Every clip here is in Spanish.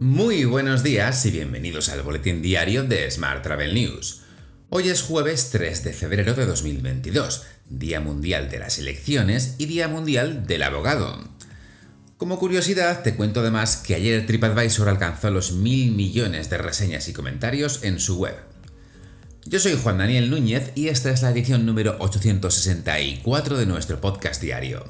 Muy buenos días y bienvenidos al boletín diario de Smart Travel News. Hoy es jueves 3 de febrero de 2022, Día Mundial de las Elecciones y Día Mundial del Abogado. Como curiosidad, te cuento además que ayer TripAdvisor alcanzó los mil millones de reseñas y comentarios en su web. Yo soy Juan Daniel Núñez y esta es la edición número 864 de nuestro podcast diario.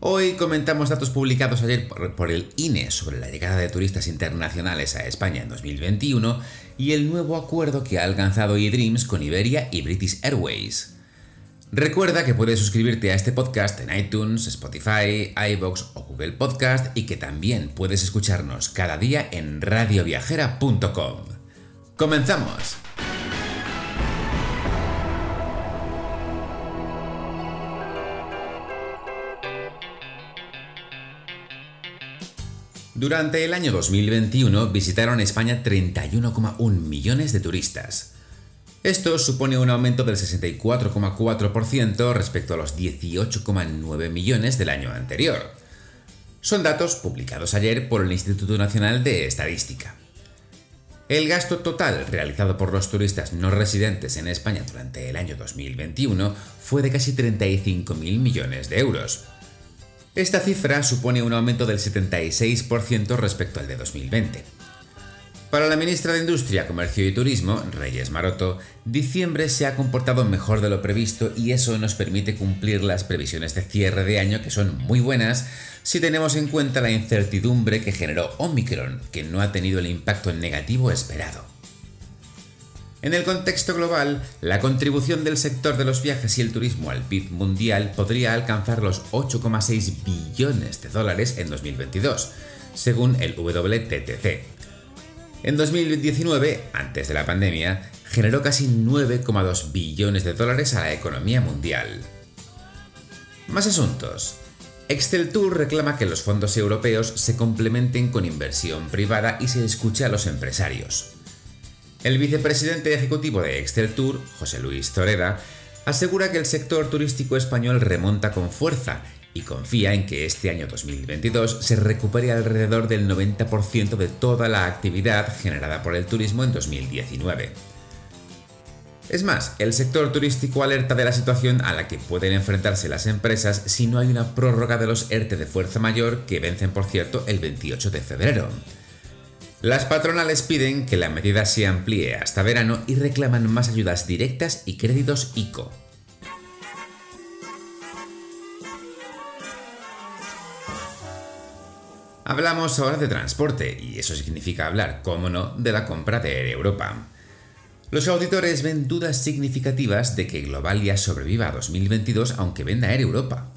Hoy comentamos datos publicados ayer por, el INE sobre la llegada de turistas internacionales a España en 2021 y el nuevo acuerdo que ha alcanzado eDreams con Iberia y British Airways. Recuerda que puedes suscribirte a este podcast en iTunes, Spotify, iBox o Google Podcast y que también puedes escucharnos cada día en radioviajera.com. ¡Comenzamos! Durante el año 2021 visitaron España 31,1 millones de turistas. Esto supone un aumento del 64,4% respecto a los 18,9 millones del año anterior. Son datos publicados ayer por el Instituto Nacional de Estadística. El gasto total realizado por los turistas no residentes en España durante el año 2021 fue de casi 35.000 millones de euros, esta cifra supone un aumento del 76% respecto al de 2020. Para la ministra de Industria, Comercio y Turismo, Reyes Maroto, diciembre se ha comportado mejor de lo previsto y eso nos permite cumplir las previsiones de cierre de año que son muy buenas si tenemos en cuenta la incertidumbre que generó Omicron, que no ha tenido el impacto negativo esperado. En el contexto global, la contribución del sector de los viajes y el turismo al PIB mundial podría alcanzar los 8,6 billones de dólares en 2022, según el WTTC. En 2019, antes de la pandemia, generó casi 9,2 billones de dólares a la economía mundial. Más asuntos. Excel Tour reclama que los fondos europeos se complementen con inversión privada y se escuche a los empresarios. El vicepresidente ejecutivo de Excel Tour, José Luis Toreda, asegura que el sector turístico español remonta con fuerza y confía en que este año 2022 se recupere alrededor del 90% de toda la actividad generada por el turismo en 2019. Es más, el sector turístico alerta de la situación a la que pueden enfrentarse las empresas si no hay una prórroga de los ERTE de fuerza mayor que vencen, por cierto, el 28 de febrero. Las patronales piden que la medida se amplíe hasta verano y reclaman más ayudas directas y créditos ICO. Hablamos ahora de transporte, y eso significa hablar, cómo no, de la compra de Air Europa. Los auditores ven dudas significativas de que Globalia sobreviva a 2022 aunque venda Air Europa.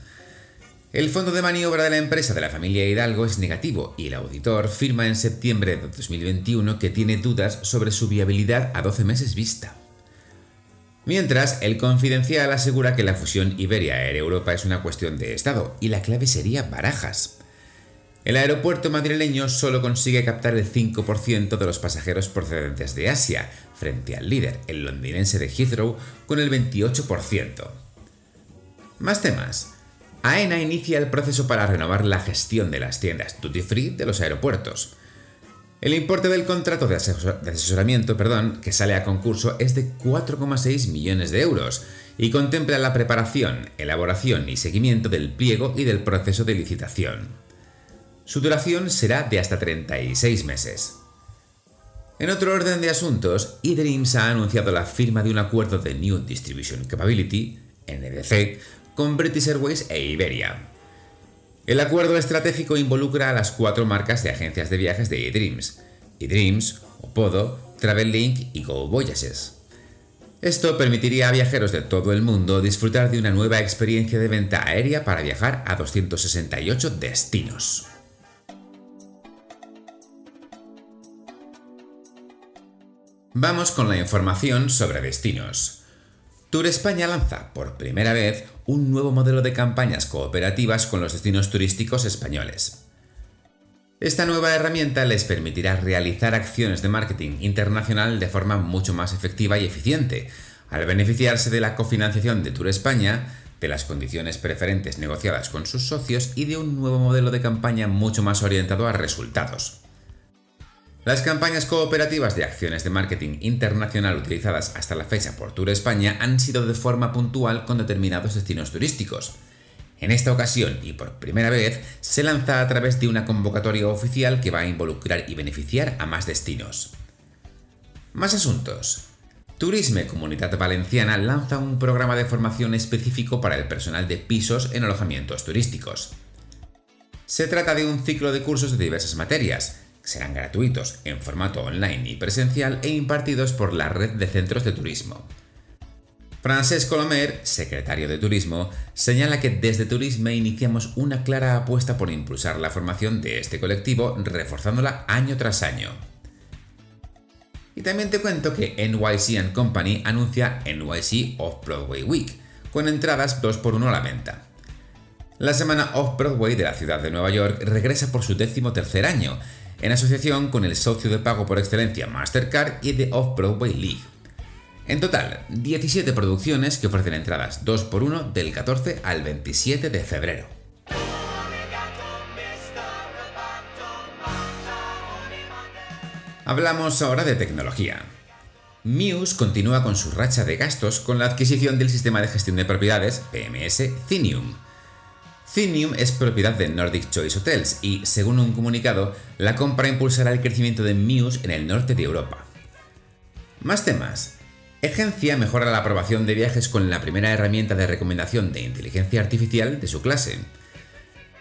El fondo de maniobra de la empresa de la familia Hidalgo es negativo y el auditor firma en septiembre de 2021 que tiene dudas sobre su viabilidad a 12 meses vista. Mientras, el confidencial asegura que la fusión Iberia-Air Europa es una cuestión de Estado y la clave sería barajas. El aeropuerto madrileño solo consigue captar el 5% de los pasajeros procedentes de Asia, frente al líder, el londinense de Heathrow, con el 28%. Más temas. AENA inicia el proceso para renovar la gestión de las tiendas duty free de los aeropuertos. El importe del contrato de, asesoramiento perdón, que sale a concurso es de 4,6 millones de euros y contempla la preparación, elaboración y seguimiento del pliego y del proceso de licitación. Su duración será de hasta 36 meses. En otro orden de asuntos, eDreams ha anunciado la firma de un acuerdo de New Distribution Capability, NDC, con British Airways e Iberia. El acuerdo estratégico involucra a las cuatro marcas de agencias de viajes de eDreams, eDreams, Opodo, Travellink y Go Voyages. Esto permitiría a viajeros de todo el mundo disfrutar de una nueva experiencia de venta aérea para viajar a 268 destinos. Vamos con la información sobre destinos. Tour España lanza por primera vez un nuevo modelo de campañas cooperativas con los destinos turísticos españoles. Esta nueva herramienta les permitirá realizar acciones de marketing internacional de forma mucho más efectiva y eficiente, al beneficiarse de la cofinanciación de Tour España, de las condiciones preferentes negociadas con sus socios y de un nuevo modelo de campaña mucho más orientado a resultados. Las campañas cooperativas de acciones de marketing internacional utilizadas hasta la fecha por Tour España han sido de forma puntual con determinados destinos turísticos. En esta ocasión, y por primera vez, se lanza a través de una convocatoria oficial que va a involucrar y beneficiar a más destinos. Más asuntos. Turisme Comunidad Valenciana lanza un programa de formación específico para el personal de pisos en alojamientos turísticos. Se trata de un ciclo de cursos de diversas materias, serán gratuitos en formato online y presencial e impartidos por la red de centros de turismo. Francesc Colomer, secretario de Turismo, señala que desde Turisme iniciamos una clara apuesta por impulsar la formación de este colectivo, reforzándola año tras año. Y también te cuento que NYC Company anuncia NYC Off-Broadway Week, con entradas 2x1 a la venta. La semana Off-Broadway de la ciudad de Nueva York regresa por su décimo tercer año en asociación con el socio de pago por excelencia Mastercard y The Off-Broadway League. En total, 17 producciones que ofrecen entradas 2 x 1 del 14 al 27 de febrero. Hablamos ahora de tecnología. Muse continúa con su racha de gastos con la adquisición del sistema de gestión de propiedades PMS Cinium Cinium es propiedad de Nordic Choice Hotels y, según un comunicado, la compra impulsará el crecimiento de Muse en el norte de Europa. Más temas. Agencia mejora la aprobación de viajes con la primera herramienta de recomendación de inteligencia artificial de su clase.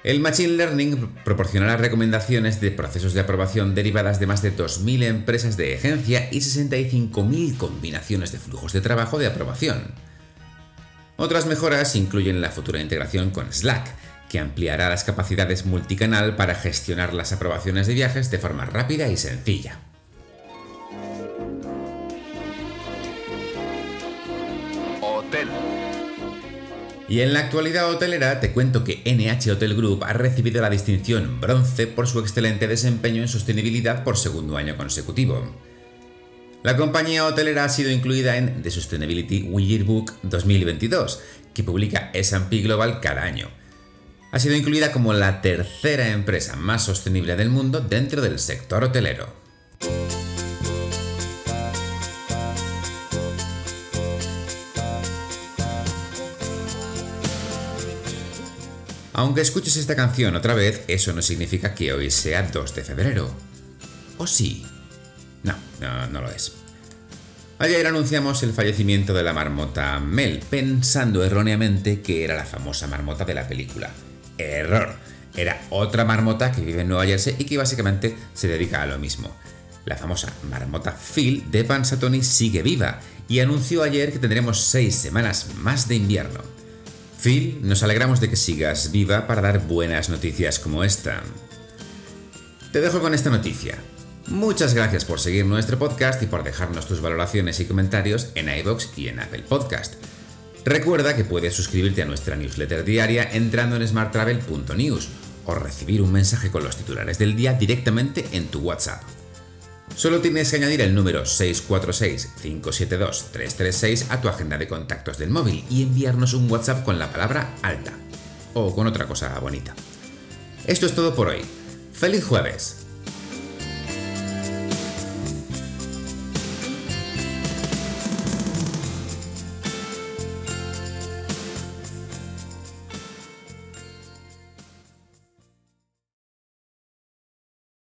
El Machine Learning proporcionará recomendaciones de procesos de aprobación derivadas de más de 2.000 empresas de agencia y 65.000 combinaciones de flujos de trabajo de aprobación. Otras mejoras incluyen la futura integración con Slack, que ampliará las capacidades multicanal para gestionar las aprobaciones de viajes de forma rápida y sencilla. Hotel. Y en la actualidad hotelera te cuento que NH Hotel Group ha recibido la distinción bronce por su excelente desempeño en sostenibilidad por segundo año consecutivo. La compañía hotelera ha sido incluida en The Sustainability Yearbook 2022, que publica S&P Global cada año. Ha sido incluida como la tercera empresa más sostenible del mundo dentro del sector hotelero. Aunque escuches esta canción otra vez, eso no significa que hoy sea 2 de febrero. ¿O sí? No, no, no lo es. Ayer anunciamos el fallecimiento de la marmota Mel, pensando erróneamente que era la famosa marmota de la película. Error. Era otra marmota que vive en Nueva Jersey y que básicamente se dedica a lo mismo. La famosa marmota Phil de Pansatoni sigue viva y anunció ayer que tendremos seis semanas más de invierno. Phil, nos alegramos de que sigas viva para dar buenas noticias como esta. Te dejo con esta noticia. Muchas gracias por seguir nuestro podcast y por dejarnos tus valoraciones y comentarios en iBox y en Apple Podcast. Recuerda que puedes suscribirte a nuestra newsletter diaria entrando en smarttravel.news o recibir un mensaje con los titulares del día directamente en tu WhatsApp. Solo tienes que añadir el número 646-572-336 a tu agenda de contactos del móvil y enviarnos un WhatsApp con la palabra alta o con otra cosa bonita. Esto es todo por hoy. ¡Feliz jueves!